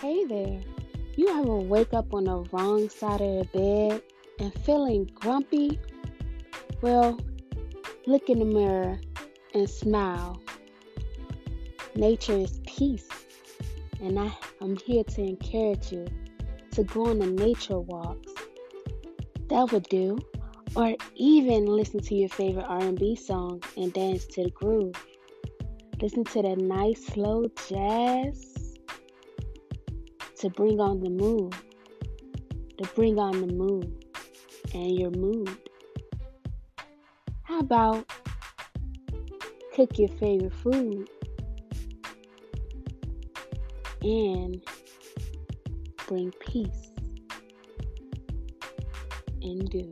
Hey there. You ever wake up on the wrong side of the bed and feeling grumpy? Well, look in the mirror and smile. Nature is peace, and I, I'm here to encourage you to go on a nature walks. That would do. Or even listen to your favorite R&B song and dance to the groove. Listen to that nice slow jazz to bring on the mood, to bring on the mood and your mood. How about cook your favorite food and bring peace and do?